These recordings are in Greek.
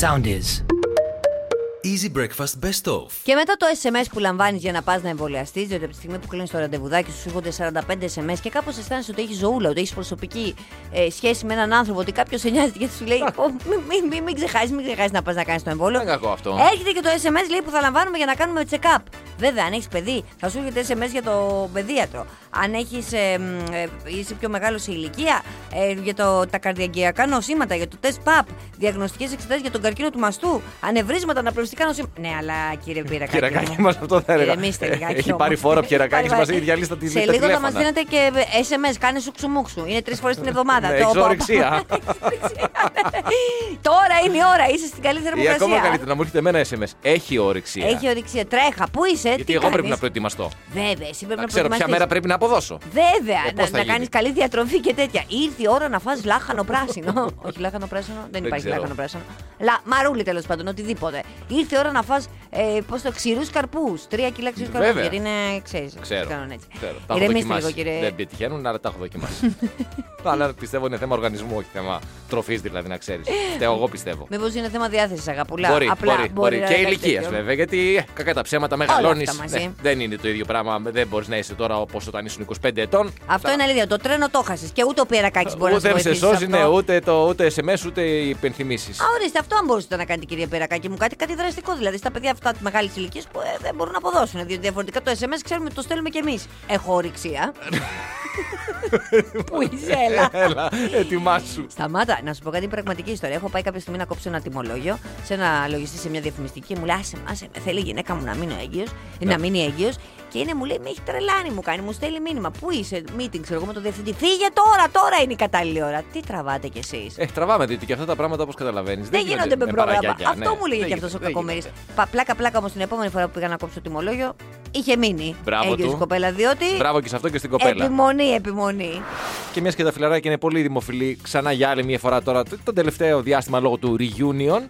Sound is. Easy Breakfast Best Of. Και μετά το SMS που λαμβάνεις για να πας να εμβολιαστείς, διότι από τη στιγμή που κλείνεις το ραντεβουδάκι σου, σου έρχονται 45 SMS και κάπως αισθάνεσαι ότι έχεις ζωούλα, ότι έχεις προσωπική ε, σχέση με έναν άνθρωπο, ότι κάποιος σε νοιάζει και σου λέει: «Ω, Μην μη, μη, μην ξεχάσεις, μην ξεχάσεις να πας να κάνεις το εμβόλιο. Δεν είναι κακό αυτό. Έρχεται και το SMS λέει που θα λαμβάνουμε για να κάνουμε check-up. Βέβαια, αν έχεις παιδί, θα σου έρχεται SMS για το παιδίατρο. Αν έχεις, ε, μ, ε, είσαι πιο μεγάλος σε ηλικία, ε, για το, τα καρδιαγκιακά νοσήματα, για το τεστ PAP, διαγνωστικές εξετάσεις για τον καρκίνο του μαστού, ανεβρίσματα, αναπληρωστικά νοσήματα. Ναι, αλλά κύριε Πυρακάκη. Κυρακάκι μου, μας, αυτό θα έλεγα. ηρεμήστε λιγάκι Έχει όμως. πάρει φόρο Κυρακάκι Πάρει, μας, πάρει. έχει διαλύσει τα Σε λίγο θα τηλέφωνα. μας δίνετε και SMS. Κάνε σουξουμούξου. Είναι τρεις φορές την εβδομάδα. Ναι, Το- έχεις ορεξία. Τώρα είναι η ώρα. Είσαι στην καλή Ή θερμοκρασία. ακόμα καλύτερα να μου έρχεται εμένα SMS. Έχει όρεξη. Έχει ορεξία. Τρέχα. Πού είσαι, Γιατί τι εγώ πρέπει κάνεις; να προετοιμαστώ. Βέβαια, εσύ πρέπει Να να ξέρω ποια προετοιμαστείς. μέρα πρέπει να αποδώσω. Βέβαια, Ε, πώς να, θα να γίνει; κάνεις καλή διατροφή και τέτοια. Ήρθε η ώρα να φας λάχανο πράσινο. Όχι λάχανο πράσινο, δεν, Δεν υπάρχει ξέρω. λάχανο πράσινο. Λα, μαρούλι τέλος πάντων, οτιδήποτε. Ήρθε η ώρα να φας ε, πώς το ξηρούς καρπούς. Τρία κιλά ξηρούς καρπούς. Βέβαια. Γιατί είναι, ξέρεις. Ξέρω. Κάνουν έτσι. ξέρω. Τα έχω Ηρεμήστε δοκιμάσει. λίγο, κύριε. Δεν πετυχαίνουν, αλλά τα έχω δοκιμάσει. αλλά πιστεύω είναι θέμα οργανισμού, όχι θέμα τροφής δηλαδή, να ξέρεις. εγώ πιστεύω. Μήπως είναι θέμα διάθεσης, αγαπουλά. Μπορεί, Απλά μπορεί, μπορεί. να Και είναι κάτι ηλικίας τέτοιο. βέβαια. Γιατί ε, κακά τα ψέματα μεγαλώνει. αυτά μαζί. δεν είναι το ίδιο πράγμα. Δεν μπορείς να είσαι τώρα όπως όταν ήσουν 25 ετών. Αυτό Τα- είναι αλήθεια. Το τρένο το χάσει και ούτε ο Πιερακάκη μπορεί να Ούτε σε σε βοηθήσει. σώζει, σε ναι, αυτό. ούτε, το, ούτε SMS, ούτε οι υπενθυμίσεις. Α, ορίστε, αυτό αν μπορούσατε να κάνετε, κυρία Περακάκη μου, κάτι, κάτι δραστικό. Δηλαδή στα παιδιά αυτά τη μεγάλης ηλικίας που ε, δεν μπορούν να αποδώσουν. Διότι διαφορετικά το SMS ξέρουμε ότι το στέλνουμε κι εμείς. Έχω ορυξία. Πού είσαι, έλα. Έλα, ετοιμάσου. Σταμάτα, να σου πω κάτι πραγματική ιστορία. Έχω πάει κάποια στιγμή να κόψω ένα τιμολόγιο σε ένα λογιστή σε μια διαφημιστική και μου λέει: Άσε, με, άσε, με, θέλει η γυναίκα μου να μείνω έγκυος, να μείνει έγκυος. Και είναι, μου λέει: Με έχει τρελάνει, μου κάνει, μου στέλνει μήνυμα. Πού είσαι, meeting, ξέρω εγώ με τον διευθυντή. Φύγε τώρα, τώρα είναι η κατάλληλη ώρα. Τι τραβάτε κι εσείς. Ε, τραβάμε, διότι και αυτά τα πράγματα όπως καταλαβαίνεις. Δεν γίνονται με πρόγραμμα. Αυτό μου λέγε και αυτός ο κακομοίρης. κακομοίρη. Πλάκα, πλάκα όμως την επόμενη φορά που πήγα να κόψω το τιμολόγιο, είχε μείνει Μπράβο έγκυος του. η κοπέλα. Διότι. Μπράβο και σε αυτό και στην κοπέλα. Επιμονή, επιμονή. Και μια και τα φιλαράκια είναι πολύ δημοφιλή, ξανά για άλλη μια φορά τώρα, το, το τελευταίο διάστημα λόγω του reunion.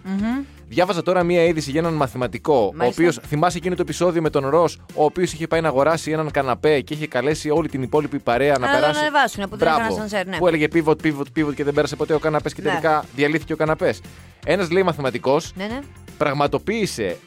Διάβαζα τώρα μία είδηση για έναν μαθηματικό, Μάλιστα. ο οποίος θυμάσαι εκείνο το επεισόδιο με τον Ρος, ο οποίος είχε πάει να αγοράσει έναν καναπέ και είχε καλέσει όλη την υπόλοιπη παρέα να Α, περάσει. να ανεβάσουνε, που δεν Μπράβο. είχαν ασανσέρ, ναι. Που έλεγε pivot, pivot, pivot και δεν πέρασε ποτέ ο καναπές και Ναι. τελικά διαλύθηκε ο καναπές. Ένας λέει μαθηματικός, Ναι, ναι. Πραγματοποίησε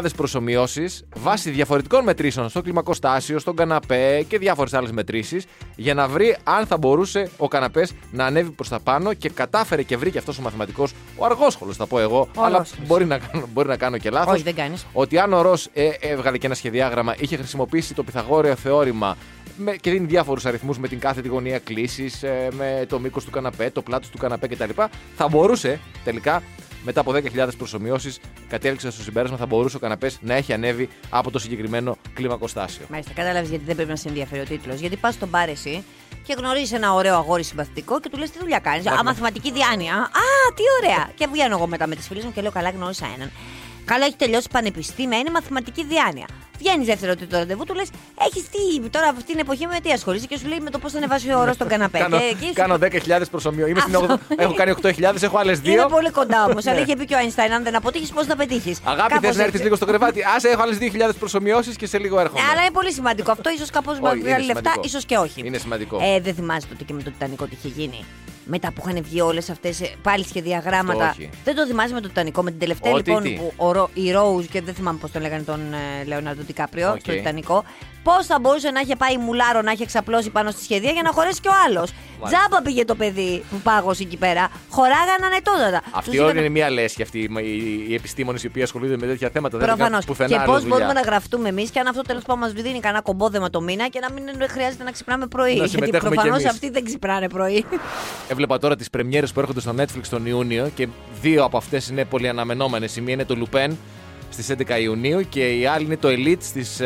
10.000 προσωμιώσεις βάσει διαφορετικών μετρήσεων στο κλιμακοστάσιο, στον καναπέ και διάφορες άλλες μετρήσεις για να βρει αν θα μπορούσε ο καναπές να ανέβει προς τα πάνω και κατάφερε και βρήκε αυτός ο μαθηματικός, ο αργόσχολος θα πω εγώ, αλλά αργόσχολος. μπορεί να, κάνω, μπορεί να κάνω και λάθος. Όχι, δεν κάνεις. Ότι αν ο Ρος ε, έβγαλε και ένα σχεδιάγραμμα, είχε χρησιμοποιήσει το Πυθαγόριο θεώρημα με, και δίνει διάφορους αριθμούς με την κάθετη γωνία κλίσης, με το μήκος του καναπέ, το πλάτος του καναπέ κτλ. Θα μπορούσε τελικά μετά από 10.000 προσωμιώσεις, κατέληξε στο συμπέρασμα θα μπορούσε ο καναπές να έχει ανέβει από το συγκεκριμένο κλιμακοστάσιο. Μάλιστα, κατάλαβες γιατί δεν πρέπει να σε ενδιαφέρει ο τίτλος. Γιατί πας στον μπαρ εσύ και γνωρίζεις ένα ωραίο αγόρι συμπαθητικό και του λες τι δουλειά κάνεις. Α, μαθηματική διάνοια. Α, τι ωραία. Και βγαίνω εγώ μετά με τις φίλες μου και λέω καλά, γνώρισα έναν. Καλά, έχει τελειώσει πανεπιστήμια, είναι μαθηματική διάνοια. Βγαίνει δεύτερο τρίτο ραντεβού, του λες: Έχεις τι τώρα αυτή την εποχή με τι ασχολείσαι και σου λέει με το πώς θα ανεβάσει ο όρο στον καναπέ. κάνω και εκεί σου- κάνω 10.000 προσομοιώσεις. Είμαι στην Αυτό. 80, έχω κάνει 8.000, έχω άλλες Είναι δύο. πολύ κοντά όμως. Αλλά Ναι. είχε πει και ο Einstein: Αν δεν αποτύχεις, πώς να πετύχεις; Αγάπη, θες να έρθεις λίγο στο κρεβάτι; Άσε, έχω άλλες 2.000 προσομοιώσεις και σε λίγο έρχομαι. Ναι, αλλά είναι πολύ σημαντικό αυτό. σω κάπως Όχι, με είναι βγάλει λεφτά, σημαντικό. ίσως και όχι. Είναι σημαντικό. Ε, δεν θυμάσαι τότε και με το Τιτανικό τι είχε γίνει; Μετά που είχαν βγει όλες αυτές πάλι σχεδιαγράμματα. Αυτό όχι. Δεν το θυμάσαι με το Τιτανικό, με την τελευταία Ότι λοιπόν τι; που ο, Ρο- η Rose και δεν θυμάμαι πώς τον λέγανε τον ε, Λεωνάρντο Τικάπριο Οκ. στο Τιτανικό. Πώς θα μπορούσε να είχε πάει μουλάρο να είχε ξαπλώσει πάνω στη σχεδία για να χωρέσει και ο άλλος; Τζάμπα πήγε το παιδί που πάγωσε εκεί πέρα. Χωράγαν ανετότατα. Αυτή Τους όλη είχαν- είναι μία λέσχη αυτή οι, οι, οι επιστήμονες οι οποίοι ασχολούνται με τέτοια θέματα. Δεν Προφανώς. έκαναν πουθενά Και άλλη πώς δουλειά. μπορούμε να γραφτούμε εμείς και αν αυτό τέλος πάντων μας δίνει κανένα κομπόδεμα το μήνα και να μην χρειάζεται να ξυπνάμε πρωί. Να Γιατί συμμετέχουμε κι προφανώς εμείς. αυτοί δεν ξυπνάνε πρωί. Έβλεπα τώρα τις πρεμιέρες που έρχονται στο Netflix τον Ιούνιο και δύο από αυτές είναι πολύ αναμενόμενες. Η μία είναι το Lupin στις 11 Ιουνίου και η άλλη είναι το Elite στις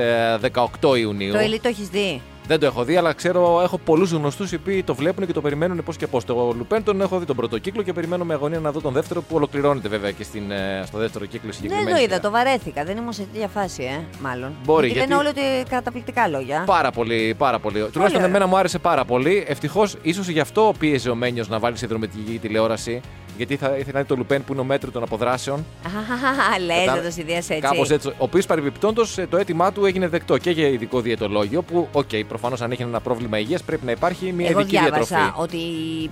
18 Ιουνίου. το Ελί το έχεις δει; Δεν το έχω δει, αλλά ξέρω, έχω πολλούς γνωστούς οι οποίοι το βλέπουν και το περιμένουν πώς και πώς. Το Lupin τον έχω δει τον πρώτο κύκλο και περιμένω με αγωνία να δω τον δεύτερο που ολοκληρώνεται βέβαια και στην, ε, στο δεύτερο κύκλο η Δεν συγκεκριμένη. το είδα, σειρά. το βαρέθηκα. Δεν ήμουν σε τέτοια φάση, ε, μάλλον. Μπορεί, γιατί, γιατί- λένε όλοι ότι καταπληκτικά λόγια. Πάρα πολύ, πάρα πολύ. Τουλάχιστον ωραία. εμένα μου άρεσε πάρα πολύ. Ευτυχώς, ίσως γι' αυτό πίεζε ο Μένιος να βάλει συνδρομητική τηλεόραση. Γιατί θα ήθελα να είναι το Λουπέν που είναι ο μετρ των αποδράσεων. Α, λε, Κατά- δεν το συνδυάσει έτσι. Κάπως έτσι. Ο οποίος παρεμπιπτόντως το αίτημά του έγινε δεκτό και για ειδικό διαιτολόγιο. Που, οκ, προφανώς αν έχει ένα πρόβλημα υγείας πρέπει να υπάρχει μια Εγώ ειδική διατροφή. διάβασα ότι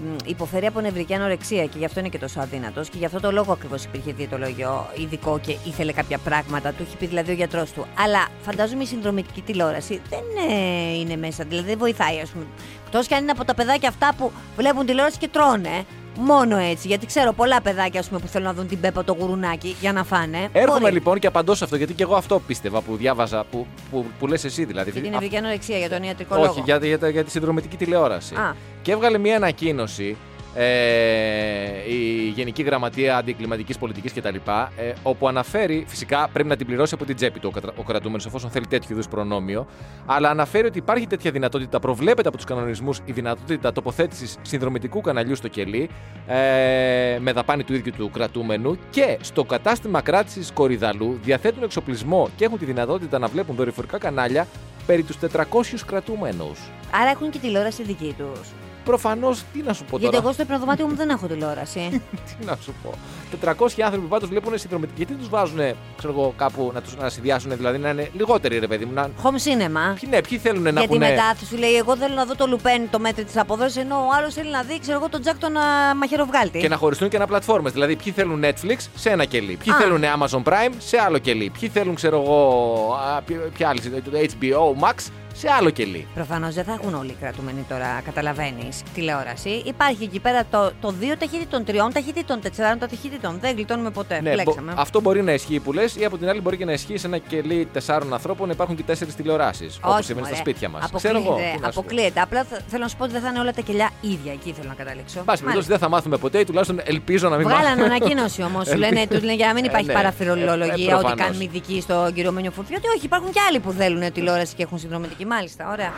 μ, υποφέρει από νευρική ανορεξία και γι' αυτό είναι και τόσο αδύνατος. Και γι' αυτό το λόγο ακριβώς υπήρχε διαιτολόγιο ειδικό και ήθελε κάποια πράγματα. Του έχει πει δηλαδή ο γιατρός του. Αλλά φαντάζομαι η συνδρομητική τηλεόραση δεν ε, είναι μέσα. Δηλαδή δεν βοηθάει, ας πούμε. Εκτός κι αν είναι από τα παιδάκια αυτά που βλέπουν τηλεόραση και τρώνε. Μόνο έτσι. Γιατί ξέρω πολλά παιδάκια ας πούμε, που θέλουν να δουν την Πέπα το γουρουνάκι για να φάνε. Έρχομαι Μπορεί. λοιπόν και απαντώ σε αυτό, γιατί και εγώ αυτό πίστευα που διάβαζα, που, που, που λες εσύ δηλαδή. Για την Α- νευρική ανορεξία, για τον ιατρικό λόγο. Όχι, για, για, για, για τη συνδρομητική τηλεόραση. Α. Και έβγαλε μια ανακοίνωση ε, η Γενική Γραμματεία Αντικλιματικής Πολιτικής κτλ. Ε, όπου αναφέρει, φυσικά πρέπει να την πληρώσει από την τσέπη του ο, κατρα- ο κρατούμενος, εφόσον θέλει τέτοιου είδους προνόμιο. Αλλά αναφέρει ότι υπάρχει τέτοια δυνατότητα, προβλέπεται από τους κανονισμούς η δυνατότητα τοποθέτησης συνδρομητικού καναλιού στο κελί ε, με δαπάνη του ίδιου του κρατούμενου και στο κατάστημα κράτησης Κορυδαλού διαθέτουν εξοπλισμό και έχουν τη δυνατότητα να βλέπουν δορυφορικά κανάλια περί τους 400 κρατούμενους. Άρα έχουν και τηλεόραση δική τους. Προφανώς, τι να σου πω Γιατί τώρα; εγώ στο υπνοδωμάτιο μου δεν έχω τηλεόραση. Τι να σου πω; 400 άνθρωποι πάντως βλέπουν συνδρομητική. Γιατί τους βάζουν, ξέρω εγώ, κάπου να τους να συνδυάσουν, δηλαδή να είναι λιγότεροι, ρε παιδί μου. Να... Home cinema. Ποιοι, ναι, ποιοι θέλουν να Γιατί πούνε. μετά σου λέει: Εγώ θέλω να δω το Λουπέν το μέτρη της αποδόση, ενώ ο άλλος θέλει να δει, ξέρω εγώ, τον Τζακ τον α, μαχαιροβγάλτη. Και να χωριστούν και ένα πλατφόρμες. Δηλαδή, ποιοι θέλουν Netflix σε ένα κελί. Ποιοι Α. θέλουν Amazon Prime σε άλλο κελί. Ποιοι θέλουν, ξέρω εγώ, α, ποιο- ποια άλλη, το HBO Max σε άλλο κελί. Προφανώς δεν θα έχουν όλοι οι κρατούμενοι τώρα, καταλαβαίνεις, τηλεόραση. Υπάρχει εκεί πέρα το, το 2 ταχύτητων, 3 ταχύτητων, 4 ταχύτητων. Δεν γλιτώνουμε ποτέ. Ναι, μπο- Μπλέξαμε. αυτό μπορεί να ισχύει που λες, ή από την άλλη μπορεί και να ισχύει σε ένα κελί τεσσάρων ανθρώπων να υπάρχουν και τέσσερις τηλεοράσεις. Όπως Όχι, συμβαίνει στα μωρέ. σπίτια μας. Αποκλείεται. αποκλείεται. Απλά θα- θέλω να σου πω ότι δεν θα είναι όλα τα κελιά ίδια. Εκεί θέλω να καταλήξω. Εν πάση περιπτώσει Μάλιστα. δεν θα μάθουμε ποτέ ή τουλάχιστον ελπίζω να μην Βγάλανε μάθουμε. ανακοίνωση όμως. Σου λένε, τους λένε για να μην Ε, υπάρχει ναι. παραφιλολογία Ε, ε, ότι προφανώς. κάνουμε ειδική στον κύριο Μένιο Φουρτιό. Ότι όχι, υπάρχουν και άλλοι που θέλουν τηλεόραση και έχουν συνδρομητική. Μάλιστα, ωραία.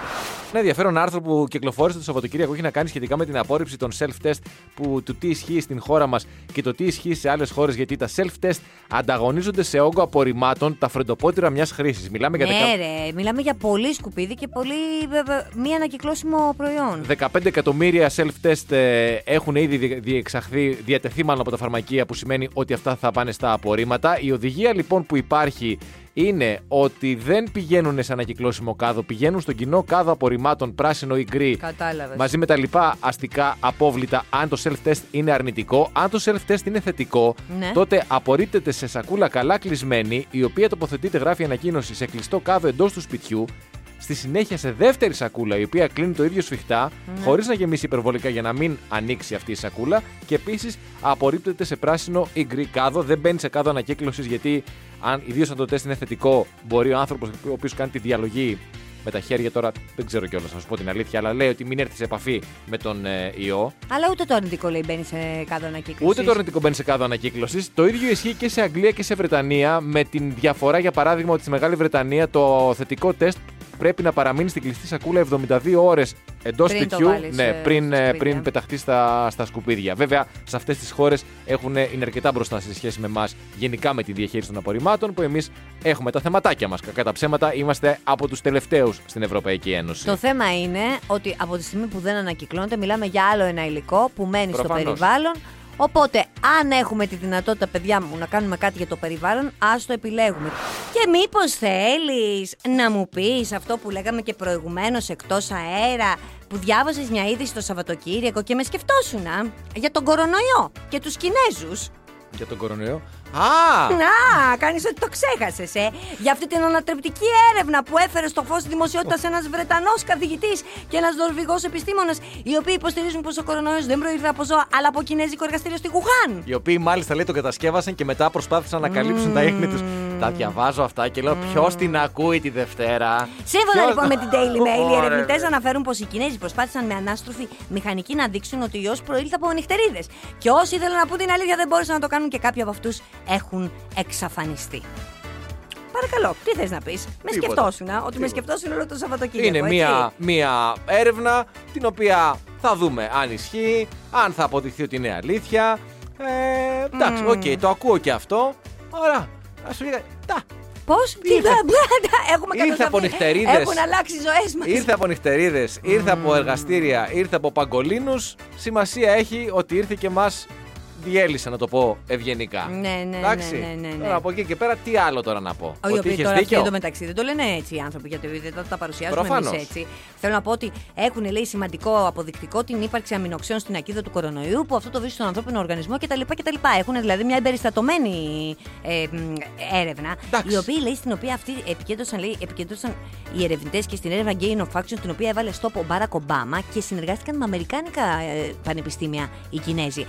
Ένα ενδιαφέρον άρθρο που κυκλοφόρησε το Σαββατοκύριακο έχει να κάνει σχετικά με την απόρριψη των self-test που του τι ισχύει στην χώρα μας και το τι ισχύει σε άλλες χώρες. Γιατί τα self-test ανταγωνίζονται σε όγκο απορριμμάτων τα φρεντοπότηρα μιας χρήσης. Μιλάμε για Ναι, δεκα- ρε, μιλάμε για πολύ σκουπίδι και πολύ βέβαια, μη ανακυκλώσιμο προϊόν. 15 εκατομμύρια self-test ε, έχουν ήδη δι- διεξαχθεί, διατεθεί μάλλον από τα φαρμακεία, που σημαίνει ότι αυτά θα πάνε στα απορρίμματα. Η οδηγία λοιπόν που υπάρχει είναι ότι δεν πηγαίνουν σε ανακυκλώσιμο κάδο, πηγαίνουν στον κοινό κάδο απορριμμάτων πράσινο ή γκρι. Κατάλαβες. Μαζί με τα λοιπά αστικά απόβλητα, αν το self-test είναι αρνητικό. Αν το self-test είναι θετικό, Ναι. τότε απορρίπτεται σε σακούλα καλά κλεισμένη, η οποία τοποθετείται, γράφει ανακοίνωση, σε κλειστό κάδο εντός του σπιτιού. Στη συνέχεια σε δεύτερη σακούλα, η οποία κλείνει το ίδιο σφιχτά, Ναι. χωρίς να γεμίσει υπερβολικά για να μην ανοίξει αυτή η σακούλα. Και επίσης απορρίπτεται σε πράσινο ή γκρι κάδο. Δεν μπαίνει σε κάδο ανακύκλωσης, γιατί αν ιδίως αν το τεστ είναι θετικό, μπορεί ο άνθρωπος ο οποίος κάνει τη διαλογή με τα χέρια τώρα, δεν ξέρω κιόλας να σου πω την αλήθεια, αλλά λέει ότι μην έρθεις σε επαφή με τον ε, ιό. Αλλά ούτε το αρνητικό λέει μπαίνει σε κάδο ανακύκλωσης. Ούτε το αρνητικό μπαίνει σε κάδο ανακύκλωσης. Το ίδιο ισχύει και σε Αγγλία και σε Βρετανία. Με την διαφορά, για παράδειγμα, ότι στη Μεγάλη Βρετανία το θετικό τεστ πρέπει να παραμείνει στην κλειστή σακούλα 72 ώρες εντός Πριν το σπιτιού βάλεις, ναι, ε, πριν, στα ε, σκουπίδια. πριν πεταχτεί στα, στα σκουπίδια. Βέβαια, σε αυτές τις χώρες είναι αρκετά μπροστά σε σχέση με εμάς γενικά με τη διαχείριση των απορριμμάτων που εμείς έχουμε τα θεματάκια μας. Κακά τα ψέματα, είμαστε από τους τελευταίους στην Ευρωπαϊκή Ένωση. Το θέμα είναι ότι από τη στιγμή που δεν ανακυκλώνεται, μιλάμε για άλλο ένα υλικό που μένει στο Προφανώς. περιβάλλον. Οπότε, αν έχουμε τη δυνατότητα, παιδιά μου, να κάνουμε κάτι για το περιβάλλον, ας το επιλέγουμε. Και μήπως θέλεις να μου πεις αυτό που λέγαμε και προηγουμένως εκτός αέρα, που διάβαζε μια είδηση το Σαββατοκύριακο και με σκεφτόσουν για τον κορονοϊό και τους Κινέζους; Για τον κορονοϊό; Α! Να, κάνεις ότι το ξέχασες, ε. Για αυτή την ανατρεπτική έρευνα που έφερες στο φως τη δημοσιότητας ένας Βρετανός καθηγητής και ένας Νορβηγός επιστήμονας, οι οποίοι υποστηρίζουν πως ο κορονοϊός δεν προήλθε από ζώα, αλλά από κινέζικο εργαστήριο στη Γουχάν. Οι οποίοι μάλιστα λέει το κατασκεύασαν και μετά προσπάθησαν να καλύψουν τα ίχνη τους. Τα διαβάζω αυτά και λέω ποιος την ακούει τη Δευτέρα; Σύμφωνα Ποιος λοιπόν να- με την Daily Mail, οι Ωραία, ερευνητές ρε. αναφέρουν πως οι Κινέζοι προσπάθησαν με ανάστροφη μηχανική να δείξουν ότι ο ιός προήλθε από νυχτερίδες. Και όσοι ήθελαν να πούν την αλήθεια δεν μπόρεσαν να το κάνουν και κάποιοι από αυτούς έχουν εξαφανιστεί. Παρακαλώ, τι θες να πεις; Με Τίποτα. σκεφτόσουν, ότι με Τίποτα. σκεφτόσουν όλο το Σαββατοκύριακο. Είναι έτσι. μία, μία έρευνα την οποία θα δούμε αν ισχύει, αν θα αποδειχθεί ότι είναι αλήθεια. Ε, εντάξει, οκ, το ακούω και αυτό. Ωραία. Α σου λέγα. Τα. Πώς, τι Ήρθε- Έχουμε ήρθε κατασταθεί. από νυχτερίδες. Έχουν αλλάξει οι ζωές μας. Ήρθε από νυχτερίδες, ήρθε από εργαστήρια, ήρθε από παγκολίνους. Σημασία έχει ότι ήρθε και μας διέλυσε να το πω ευγενικά. Ναι, ναι, Εντάξει. ναι, ναι, ναι, ναι. Τώρα από εκεί και πέρα, τι άλλο τώρα να πω; Όχι, ότι οι οποίοι είχες τώρα αυτοί δίκιο. εντωμεταξύ δεν το λένε έτσι οι άνθρωποι, γιατί δεν θα τα παρουσιάζουμε Προφανώς. εμεί έτσι. Θέλω να πω ότι έχουν λέει σημαντικό αποδεικτικό την ύπαρξη αμινοξέων στην ακίδα του κορονοϊού, που αυτό το βρίσκει στον ανθρώπινο οργανισμό κτλ. κτλ. Έχουν δηλαδή μια εμπεριστατωμένη ε, μ, έρευνα, Εντάξει. η οποία λέει στην οποία αυτοί επικέντρωσαν, λέει, επικέντρωσαν οι ερευνητές και στην έρευνα Gain of Action, την οποία έβαλε στόπο ο Μπάρακ Ομπάμα και συνεργάστηκαν με αμερικάνικα ε, πανεπιστήμια οι Κινέζοι.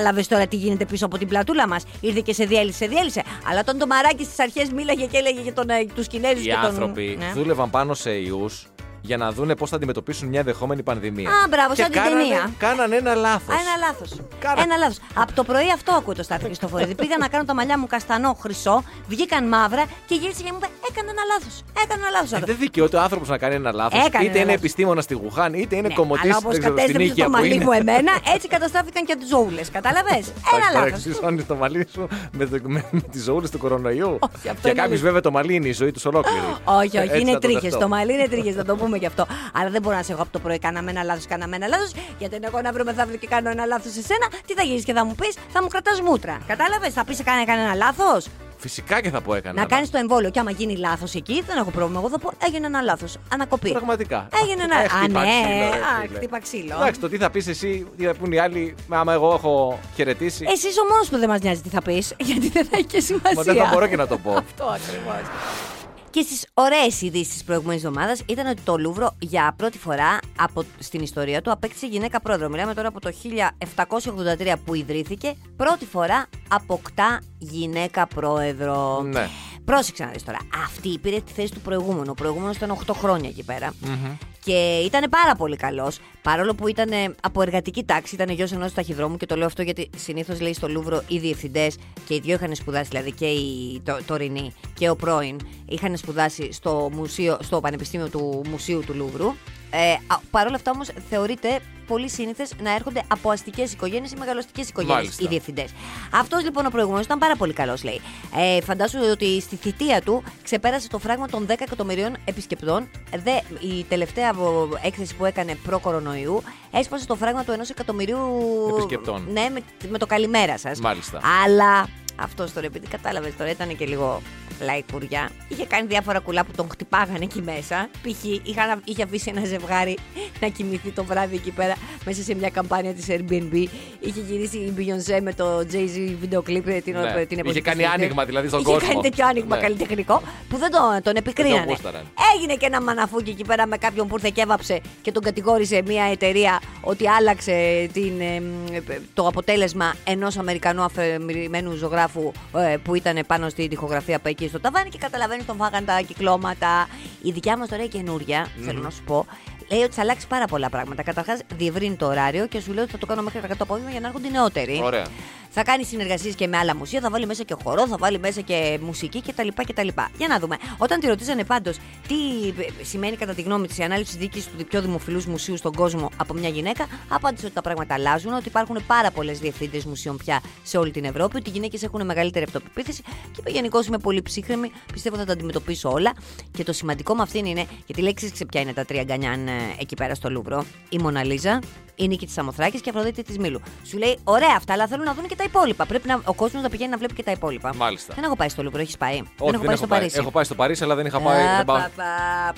Κατάλαβες τώρα τι γίνεται πίσω από την πλατούλα μας. Ήρθε και σε διέλυσε, σε διέλυσε. Αλλά όταν το μαράκι στις αρχές μίλαγε και έλεγε για τον, ε, τους Κινέζους Οι και τον. άνθρωποι Ναι. δούλευαν πάνω σε ιούς για να δούνε πώς θα αντιμετωπίσουν μια δεχόμενη πανδημία. Α, μπράβο, Και σαν την κάνανε- ταινία. Κάνανε ένα λάθος. Α, ένα λάθος. Κάνα- Ένα λάθος. Από το πρωί αυτό ακούω το Στάθη Χριστοφορίδη. Πήγα να κάνω τα μαλλιά μου καστανό χρυσό, βγήκαν μαύρα και γύρισε και μου είπε: Έκανε ένα λάθος. Έκανε ένα λάθος. Ε, δεν δικαιούται ο άνθρωπος να κάνει ένα λάθος. Έκανε Είτε ένα είναι λάθος. επιστήμονα στη Γουχάν, είτε είναι Ναι, κομμωτής αλλά όπως στην κατέστρεψε Νίκαια το που μαλλί είναι. μου εμένα, έτσι καταστράφηκαν και τις ζώουλες. Κατάλαβες; Ένα Τώρα λάθος. εξισώνεις το μαλλί σου με, το, με, με τις ζωούλε του κορονοϊού. Όχι, αυτό Για είναι κάποιου αλήθεια. βέβαια το μαλλί είναι η ζωή τους ολόκληρη. Όχι, Ε, όχι, έτσι είναι θα το τρίχες. δεχτώ. Το μαλλί είναι τρίχες, θα το πούμε και αυτό. Αλλά δεν μπορώ να σε έχω από το πρωί. Κάναμε ένα λάθος, κάναμε ένα λάθος. Γιατί αν εγώ να βρω μεθαύριο και κάνω ένα λάθος σε σένα, τι θα γίνει και θα μου πεις, θα μου κρατάς μούτρα. Κατάλαβες, θα πεις σε κάνει ένα λάθος. Φυσικά και θα πω έκανα. Να κάνεις το εμβόλιο. Και άμα γίνει λάθος εκεί, δεν έχω πρόβλημα. Εγώ θα πω έγινε ένα λάθος. Ανακοπή. Πραγματικά. Έγινε ένα. Ε, Α, χτύπα ναι. ξύλο, ρε Α, φίλε. χτύπα ξύλο. Εντάξει, το τι θα πεις εσύ, τι θα πούν οι άλλοι, άμα εγώ έχω χαιρετήσει. Εσύ ο μόνος που δεν μας νοιάζει τι θα πεις, γιατί δεν θα έχει και σημασία. Μα δεν θα μπορώ και να το πω. Αυτό ακριβώς. Και στις ωραίες ειδήσεις της προηγούμενης εβδομάδας ήταν ότι το Λούβρο για πρώτη φορά από, στην ιστορία του απέκτησε γυναίκα πρόεδρο. Μιλάμε τώρα από το 1783 που ιδρύθηκε. Πρώτη φορά αποκτά γυναίκα πρόεδρο. Ναι. Πρόσεξε να δεις τώρα. Αυτή πήρε τη θέση του προηγούμενου. Ο προηγούμενος ήταν 8 χρόνια εκεί πέρα. Και ήταν πάρα πολύ καλός. Παρόλο που ήταν ε, από εργατική τάξη, ήταν γιος ενός ταχυδρόμου. Και το λέω αυτό γιατί συνήθως λέει στο Λούβρο οι διευθυντές και οι δύο είχαν σπουδάσει, δηλαδή και η το, τωρινή και ο πρώην, είχαν σπουδάσει στο, μουσείο, στο Πανεπιστήμιο του Μουσείου του Λούβρου. Ε, Παρ' όλα αυτά όμως θεωρείται πολύ σύνηθες να έρχονται από αστικές οικογένειες ή μεγαλωστικέ οικογένειες Μάλιστα. οι διευθυντές. Αυτός λοιπόν ο προηγούμενος ήταν πάρα πολύ καλός, λέει. Ε, φαντάσου ότι στη θητεία του ξεπέρασε το φράγμα των 10 εκατομμυρίων επισκεπτών. Δε, η τελευταία βο- έκθεση που έκανε προ-κορονοϊού έσπασε το φράγμα του 1 εκατομμυρίου Επισκεπτών. Ναι, με, με το καλημέρα σας. Μάλιστα. Αλλά αυτό τώρα, επειδή κατάλαβες τώρα, ήταν και λίγο λαϊκουριά. Είχε κάνει διάφορα κουλά που τον χτυπάγανε εκεί μέσα. Π.χ. είχαν- είχε αφήσει ένα ζευγάρι να κοιμηθεί το βράδυ εκεί πέρα μέσα σε μια καμπάνια της Airbnb. Είχε γυρίσει η Beyoncé με το Jay-Z βίντεο κλιπ την, Ναι. την Είχε εποχή κάνει της άνοιγμα, δηλαδή, στον είχε κόσμο. κάνει τέτοιο άνοιγμα Ναι. καλλιτεχνικό που δεν τον, τον επικρίνανε. γούσταραν. Έγινε και ένα μαναφούκι εκεί πέρα με κάποιον που ήρθε και έβαψε και τον κατηγόρησε μια εταιρεία ότι άλλαξε την, ε, μ, το αποτέλεσμα ενός Αμερικανού αφηρημένου ζωγράφου ε, που ήταν πάνω στη τοιχογραφία από εκεί στο ταβάνι και καταλαβαίνει τον φάγαν τα κυκλώματα. Η δικιά μας τώρα η καινούρια, θέλω να σου πω, λέει ότι θα αλλάξει πάρα πολλά πράγματα. Καταρχάς, διευρύνει το ωράριο και σου λέει ότι θα το κάνω μέχρι κατά το απόγευμα για να έρχονται οι νεότεροι. Ωραία. Θα κάνει συνεργασίες και με άλλα μουσεία, θα βάλει μέσα και χορό, θα βάλει μέσα και μουσική κτλ. κτλ. Για να δούμε. Όταν τη ρωτήσανε πάντως τι σημαίνει κατά τη γνώμη της η ανάληψη διοίκησης του πιο δημοφιλούς μουσείου στον κόσμο από μια γυναίκα, απάντησε ότι τα πράγματα αλλάζουν, ότι υπάρχουν πάρα πολλές διευθύντριε μουσείων πια σε όλη την Ευρώπη, ότι οι γυναίκες έχουν μεγαλύτερη αυτοπεποίθηση και είπε γενικώς είμαι πολύ ψύχρεμη, πιστεύω θα τα αντιμετωπίσω όλα. Και το σημαντικό με αυτήν είναι, γιατί λέξει ποια είναι τα τρία γκανιάν ε, εκεί πέρα στο Λούβρο, η Μοναλίζα, η Νίκη της Σαμοθράκη και η Αφροδίτη της Μήλου. Σου λέει, ωραία αυτά, αλλά θέλουν να δουν και τα υπόλοιπα. Πρέπει να, ο κόσμος να πηγαίνει να βλέπει και τα υπόλοιπα. Μάλιστα. Δεν έχω πάει στο Λούβρο, έχεις πάει; Όχι, δεν έχω πάει στο Παρίσι. Έχω πάει στο Παρίσι, αλλά δεν είχα πάει. Α, δεν πάω- πα, πα,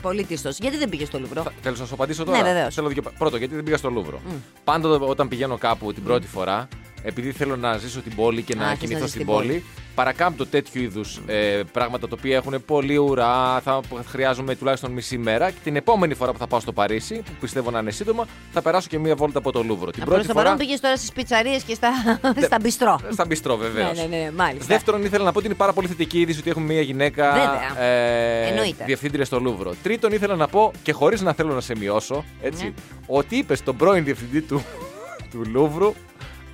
Πολύ τίστο. Γιατί δεν πήγες στο Λούβρο; Θέλω να σου απαντήσω τώρα; Ναι, βεβαίως. Θέλω δικαι- Πρώτο, γιατί δεν πήγα στο Λούβρο. Πάντοτε όταν πηγαίνω κάπου την πρώτη φορά, επειδή θέλω να ζήσω την πόλη και Α, να θες κινηθώ να ζεις στην την πόλη. πόλη, παρακάμπτω τέτοιου είδους ε, πράγματα τα οποία έχουν πολύ ουρά, θα χρειάζομαι τουλάχιστον μισή μέρα. Και την επόμενη φορά που θα πάω στο Παρίσι, που πιστεύω να είναι σύντομα, θα περάσω και μία βόλτα από το Λούβρο. Την Απλώ πρώτη το φορά. παρόν πήγες τώρα στις πιτσαρίες και στα, στα μπιστρό. Στα μπιστρό, βεβαίως. Ναι, ναι, ναι, μάλιστα. Δεύτερον, ήθελα να πω ότι είναι πάρα πολύ θετική είδηση ότι έχουμε μια γυναίκα Βέβαια. ε, Εννοείται. διευθύντρια στο Λούβρο. Τρίτον, ήθελα να πω και χωρίς να θέλω να σε μειώσω, έτσι, Ναι. ότι είπες στον πρώην διευθυντή του, του Λούβρου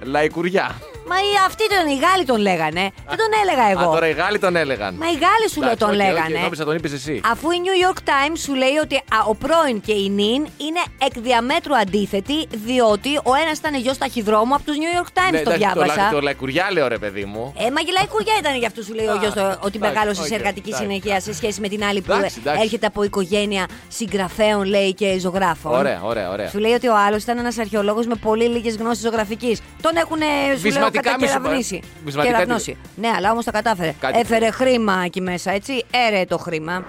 λαϊκουριά. Μα οι, αυτοί τον, οι Γάλλοι τον λέγανε. Δεν τον έλεγα εγώ; Α, τώρα οι Γάλλοι τον έλεγαν. Μα οι Γάλλοι σου λέω Εντάξει, τον οκ, οκ, λέγανε. Νόμιζα τον είπες εσύ. Αφού οι New York Times σου λέει ότι α, ο πρώην και η νυν είναι εκ διαμέτρου αντίθετοι, διότι ο ένας ήταν γιος ταχυδρόμου από τους New York Times. Ναι, το εντάξει, διάβασα. λα- Το λαϊκουριά λέω ρε παιδί μου. Ε, μα λαϊκουριά ήταν για αυτούς σου λέει ο Α, γιος ότι εντάξει, μεγάλωσε σε οκ, εργατική εντάξει. συνέχεια σε σχέση με την άλλη που Εντάξει, εντάξει. έρχεται από οικογένεια συγγραφέων, λέει και ζωγράφων. Ωραία, ωραία, ωραία. Σου λέει ότι ο άλλος ήταν ένας αρχαιολόγος με πολύ λίγες γνώσεις ζωγραφικής. Τον έχουν σου λέω Βυσματικά μη σου κατακεραυνώσει. πα- βυσματικά Κεραυνώσει. Ναι, αλλά όμως τα κατάφερε. Κάτι- Έφερε χρήμα εκεί μέσα, έτσι. Έρε το χρήμα.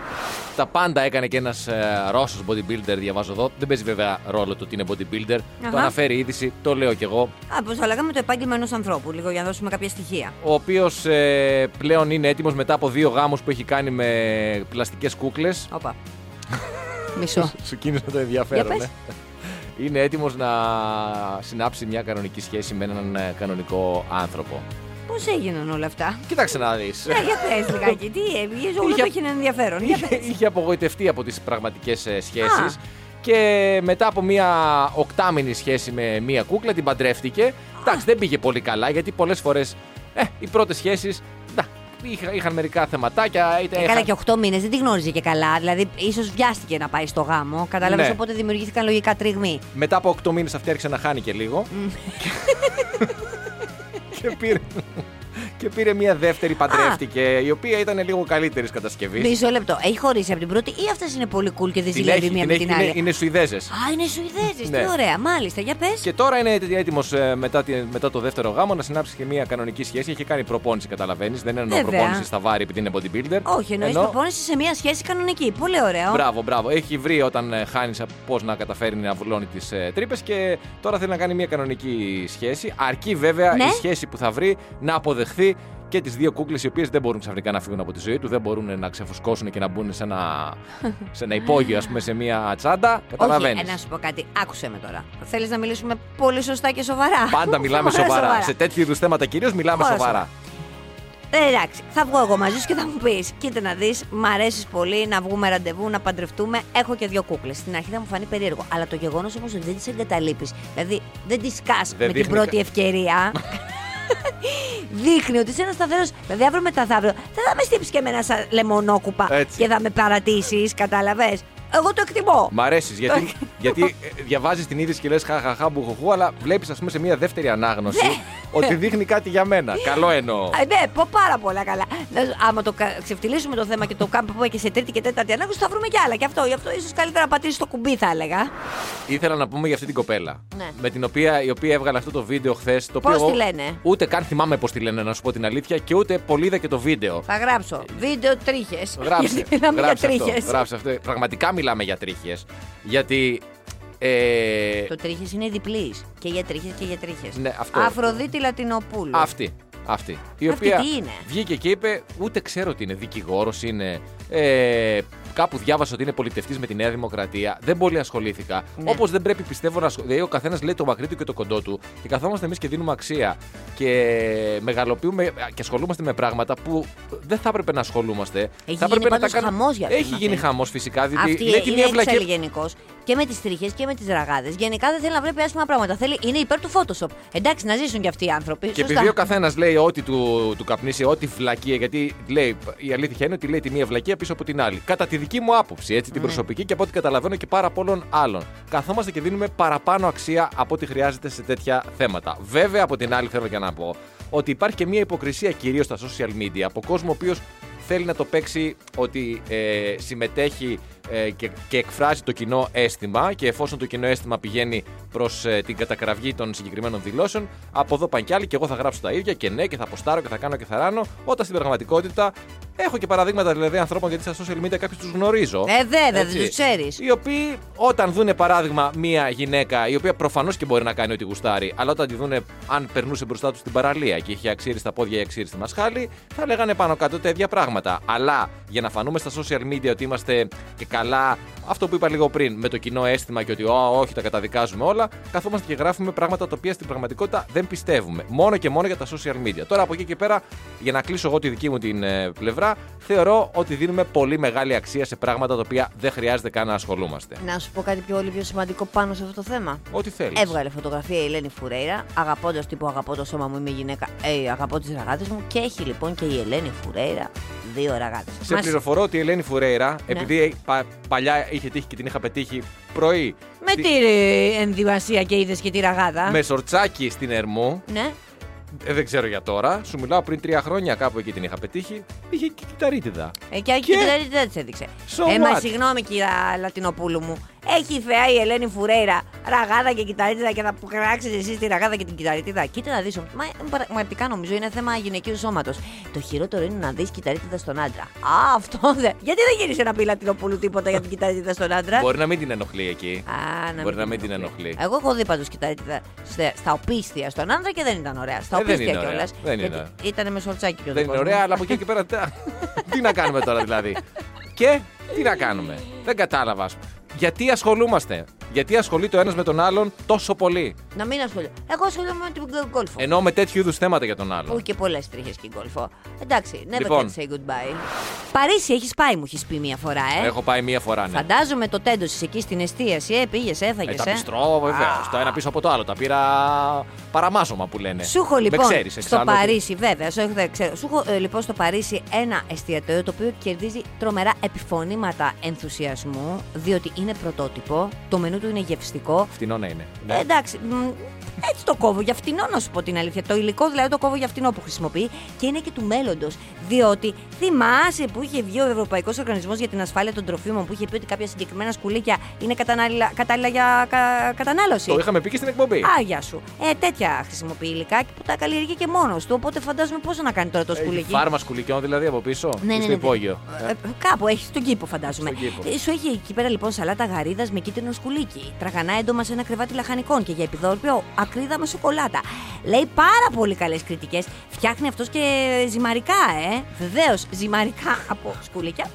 Τα πάντα έκανε και ένας ε, Ρώσος bodybuilder, διαβάζω εδώ. Δεν παίζει βέβαια ρόλο το ότι είναι bodybuilder. Αχα. Το αναφέρει η είδηση, το λέω κι εγώ. Α, πώς θα λέγαμε το επάγγελμα ενός ανθρώπου, λίγο για να δώσουμε κάποια στοιχεία. Ο οποίος πλέον είναι έτοιμος μετά από δύο γάμους που έχει κάνει με πλαστικές κούκλες. Όπα. Μισό. Σου κίνησε το ενδιαφέρον. Για πες. ε. Είναι έτοιμος να συνάψει μια κανονική σχέση με έναν ε, κανονικό άνθρωπο. Πώς έγιναν όλα αυτά; Κοίταξε να δεις. Ναι, για πες λιγάκι. Τι έγινε, όλο Είχε- το έχει ένα ενδιαφέρον. Για πες. είχε απογοητευτεί από τις πραγματικές ε, Α. σχέσεις και μετά από μια οκτάμινη σχέση με μια κούκλα την παντρεύτηκε. Εντάξει, δεν πήγε πολύ καλά γιατί πολλές φορές ε, οι πρώτες σχέσεις να, είχα- είχαν μερικά θεματάκια. Είτε Ε, καλά είχαν- και 8 μήνες δεν τη γνώριζε και καλά. Δηλαδή, ίσως βιάστηκε να πάει στο γάμο. Κατάλαβες Ναι. οπότε δημιουργήθηκαν λογικά τριγμοί. Μετά από 8 μήνες αυτή άρχισε να χάνει και λίγο. και, πήρε, και πήρε μια δεύτερη, παντρεύτηκε, η οποία ήταν λίγο καλύτερης κατασκευής. Μισό λεπτό. Έχει χωρίσει από την πρώτη ή αυτές είναι πολύ cool και δεν ζηλεύει μία με την άλλη; είναι, είναι Σουηδέζες. Α, είναι Σουηδέζες. Ναι. Τι ωραία. Μάλιστα, για πες. Και τώρα είναι έτοιμος μετά, τη- μετά το δεύτερο γάμο να συνάψει και μια κανονική σχέση. Έχει κάνει προπόνηση, καταλαβαίνεις. Δεν εννοώ Βέβαια. προπόνηση στα βάρη επειδή είναι bodybuilder. Όχι, εννοείς Ενώ- προπόνηση σε μία σχέση κανονική. Πολύ ωραίο. Μπράβο, μπράβο. Έχει βρει όταν χάνει πώς να καταφέρει να βουλώνει τις ε, τρύπες και τώρα θέλει να κάνει μια κανονική σχέση. Αρκεί βέβαια Ναι. η σχέση που θα βρει να αποδεχθεί και τις δύο κούκλες οι οποίες δεν μπορούν ξαφνικά να φύγουν από τη ζωή του, δεν μπορούν να ξεφουσκώσουν και να μπουν σε ένα, σε ένα υπόγειο, ας πούμε, σε μια τσάντα. Όχι, Καταλαβαίνεις. ε, να σου πω κάτι. Άκουσε με τώρα. Θέλεις να μιλήσουμε πολύ σωστά και σοβαρά; Πάντα μιλάμε Ωραία, σοβαρά. Σε τέτοιου είδους θέματα κυρίως μιλάμε Ωραία, σοβαρά. Ε, εντάξει, θα βγω εγώ μαζί σου και θα μου πεις: Κοίτα να δεις, μ' αρέσεις πολύ να βγούμε ραντεβού, να παντρευτούμε. Έχω και δύο κούκλες. Στην αρχή θα μου φανεί περίεργο. Αλλά το γεγονός όμως ότι δεν τις εγκαταλείπεις, δηλαδή δεν τις σκάς με την δείχνει πρώτη κα- ευκαιρία. δείχνει ότι είσαι ένα σταθερό. Δηλαδή, αύριο μεθαύριο δεν θα με στύψει και εμένα σαν λεμονόκουπα Έτσι. και θα με παρατήσεις, κατάλαβες; Εγώ το εκτιμώ. Μ' αρέσεις γιατί, γιατί διαβάζεις την είδηση και λες χαχαχά μπουχουχού, αλλά βλέπεις, ας πούμε, σε μια δεύτερη ανάγνωση Ναι. ότι δείχνει κάτι για μένα. Καλό εννοώ. Ε, ναι, πω πάρα πολλά καλά. Να σου- Άμα το κα- ξεφτυλίσουμε το θέμα και το κάνουμε και σε τρίτη και τέταρτη ανάγνωση, θα βρούμε κι άλλα. Και αυτό, γι' αυτό ίσως καλύτερα να πατήσει το κουμπί, θα έλεγα. Ήθελα να πούμε για αυτή την κοπέλα. Ναι. Με την οποία, η οποία έβγαλε αυτό το βίντεο χθες. Πώς οποίο τη λένε; Ούτε καν θυμάμαι πώς τη λένε, να σου πω την αλήθεια, και ούτε πολύ είδα και το βίντεο. Θα γράψω. Βίντεο τρίχες. Γράψε. Γιατί μιλάμε για γράψε αυτό, τρίχες. γράψε αυτό. Πραγματικά μιλάμε για τρίχες. Γιατί. Ε, Το τρίχες είναι διπλής. Και για τρίχες και για τρίχες. Ναι, αυτό. Αφροδίτη Λατινοπούλου. Αυτή. Αυτή. Η Αυτή οποία τι είναι; βγήκε και είπε, ούτε ξέρω ότι είναι δικηγόρος, είναι. Ε, κάπου διάβασα ότι είναι πολιτευτής με τη Νέα Δημοκρατία. Δεν πολύ ασχολήθηκα. Ναι. Όπως δεν πρέπει πιστεύω να ασχοληθεί. Δηλαδή, ο καθένας λέει το μακρύ του και το κοντό του. Και καθόμαστε εμείς και δίνουμε αξία. Και μεγαλοποιούμε και ασχολούμαστε με πράγματα που δεν θα έπρεπε να ασχολούμαστε. Έχει θα γίνει έπρεπε πάντως κάνουμε- χαμός για αυτό, Έχει να γίνει θέλει. χαμός φυσικά. Διότι Αυτή λέει τη είναι μία Excel βλακία. γενικώς. Και με τις τρίχες και με τις ραγάδες. Γενικά δεν θέλει να βλέπει άσχημα πράγματα. Θέλει, είναι υπέρ του Photoshop. Εντάξει, να ζήσουν κι αυτοί οι άνθρωποι. Και Σωστά. επειδή ο καθένας λέει ό,τι του, του καπνίσει, ό,τι βλακεία, γιατί λέει, η αλήθεια είναι ότι λέει τη μία βλακεία πίσω από την άλλη. Κατά τη δική μου άποψη, έτσι, Ναι. την προσωπική και από ό,τι καταλαβαίνω και πάρα πολλών άλλων. Καθόμαστε και δίνουμε παραπάνω αξία από ό,τι χρειάζεται σε τέτοια θέματα. Βέβαια, από την άλλη, θέλω και να πω ότι υπάρχει και μια υποκρισία κυρίως στα social media από κόσμο ο οποίος θέλει να το παίξει ότι ε, συμμετέχει ε, και, και εκφράζει το κοινό αίσθημα και εφόσον το κοινό αίσθημα πηγαίνει προς την κατακραυγή των συγκεκριμένων δηλώσεων, από εδώ πάνε κι άλλοι και εγώ θα γράψω τα ίδια και ναι και θα ποστάρω και θα κάνω και θα ράνω, όταν στην πραγματικότητα έχω και παραδείγματα δηλαδή ανθρώπων γιατί στα social media κάποιους τους γνωρίζω. Ε, βέβαια, δεν Έτσι. τους ξέρεις. Οι οποίοι όταν δούνε παράδειγμα μία γυναίκα η οποία προφανώς και μπορεί να κάνει ό,τι γουστάρει, αλλά όταν τη δούνε αν περνούσε μπροστά τους στην παραλία και είχε αξίρι στα πόδια ή αξίρι στη μασχάλη, θα λέγανε πάνω κάτω τέτοια πράγματα. Αλλά για να φανούμε στα social media ότι είμαστε και καλά, αυτό που είπα λίγο πριν, με το κοινό αίσθημα και ότι «Ω, όχι, τα καταδικάζουμε όλα, καθόμαστε και γράφουμε πράγματα τα οποία στην πραγματικότητα δεν πιστεύουμε. Μόνο και μόνο για τα social media. Τώρα από εκεί και πέρα, για να κλείσω εγώ τη δική μου την ε, πλευρά, Άρα θεωρώ ότι δίνουμε πολύ μεγάλη αξία σε πράγματα τα οποία δεν χρειάζεται καν να ασχολούμαστε. Να σου πω κάτι πιο πολύ πιο σημαντικό πάνω σε αυτό το θέμα. Ό,τι θέλεις. Έβγαλε φωτογραφία η Ελένη Φουρέιρα, αγαπώντας τύπου Αγαπώ το σώμα μου, είμαι γυναίκα, ε, αγαπώ τις ραγάτες μου. Και έχει λοιπόν και η Ελένη Φουρέιρα δύο ραγάτες. Σε πληροφορώ ότι η Ελένη Φουρέιρα, Ναι. επειδή πα- παλιά είχε τύχει και την είχα πετύχει πρωί Με στη- τι ε, ενδυμασία και είδες και τη ραγάδα; με σορτσάκι στην Ερμού, Ναι. ε, δεν ξέρω για τώρα, σου μιλάω πριν τρία χρόνια κάπου εκεί την είχα πετύχει, είχε και κυταρίτιδα. Ε, και, Και; και δεν της έδειξε. So ε, μα what? συγγνώμη, κυρία Λατινοπούλου μου. Έχει η θεά η Ελένη Φουρέιρα ραγάδα και κυταρίτιδα και θα που κράξετε εσεί τη ραγάδα και την κυταρίτιδα. Κοίτα να δεις. Μα πραγματικά νομίζω είναι θέμα γυναικείου σώματος. Το χειρότερο είναι να δεις κυταρίτιδα στον άντρα. Α, αυτό δεν. Γιατί δεν γύρισε να πει Λατινοπούλου τίποτα για την κυταρίτιδα στον άντρα; Μπορεί να μην την ενοχλεί εκεί. Α, Μπορεί να μην την ενοχλεί. Εγώ έχω δει πάντως κυταρίτιδα στα, στα οπίστια στον άντρα και δεν ήταν ωραία. Στα Ε, δεν οπίστια είναι ωραία. κιόλας. Δεν είναι ωραία. Ήταν με σορτσάκι και ο Δεν δικός είναι μου. ωραία, αλλά από εκεί και πέρα. τα- τι να κάνουμε τώρα δηλαδή. Και τι να κάνουμε. Δεν κατάλαβα. ας πούμε. Γιατί ασχολούμαστε; Γιατί ασχολείται ο ένας με τον άλλον τόσο πολύ; Να μην ασχολούμαι. Εγώ ασχολούμαι με την γκολφο. Ενώ με τέτοιου είδους θέματα για τον άλλον. Που και πολλές τρίχες και γκολφο. Εντάξει, never Λοιπόν. can say goodbye. Παρίσι έχεις πάει, μου έχεις πει μία φορά, ε; Έχω πάει μία φορά, ναι. Φαντάζομαι το τέντος εκεί στην εστίαση, ε, πήγες, έφαγες. Ε, τα ε; πιστρώ, βεβαίω. Το ένα πίσω από το άλλο. Τα πήρα παραμάζωμα που λένε. Σου έχω λοιπόν Με ξέρεις, στο εξάλλου, ότι- Παρίσι, βέβαια, σου έχω, δεν ξέρω. Σου έχω ε, λοιπόν στο Παρίσι ένα εστιατόριο το οποίο κερδίζει τρομερά επιφωνήματα ενθουσιασμού, διότι είναι πρωτότυπο, το μενού του είναι γευστικό. Φτηνό να είναι. Ναι. Ε, εντάξει, μ, έτσι το κόβω για φτηνό να σου πω την αλήθεια. Το υλικό δηλαδή το κόβω για φτηνό που χρησιμοποιεί και είναι και του μέλλοντος. Διότι θυμάσαι που είχε βγει ο Ευρωπαϊκός Οργανισμός για την Ασφάλεια των Τροφίμων που είχε πει ότι κάποια συγκεκριμένα σκουλίκια είναι κατανάλα- κατάλληλα για κα- κατανάλωση; Το είχαμε πει και στην εκπομπή. Α, γεια σου. Ε, τέτοια χρησιμοποιεί υλικά που τα καλλιεργεί και μόνος του. Οπότε φαντάζομαι πόσο να κάνει τώρα το Έχει σκουλίκι. φάρμα σκουλικιών δηλαδή από πίσω. Ναι, ναι, στο ναι. υπόγειο. Ε, κάπου έχει στον κήπο, φαντάζομαι. Στον κήπο. Ε, Σου έχει εκεί πέρα λοιπόν σαλάτα γαρίδας με κίτρινο σκουλίκι. Τραγανά έντομα σε ένα κρεβάτι λαχανικών και για επιδόρπιο ακρίδα με σοκολάτα. Λέει πάρα πολύ καλές κριτικές. Φτιάχνει αυτός και ζυμαρικά, ε. Βεβαίως, ζυμαρικά από σκουλίκια.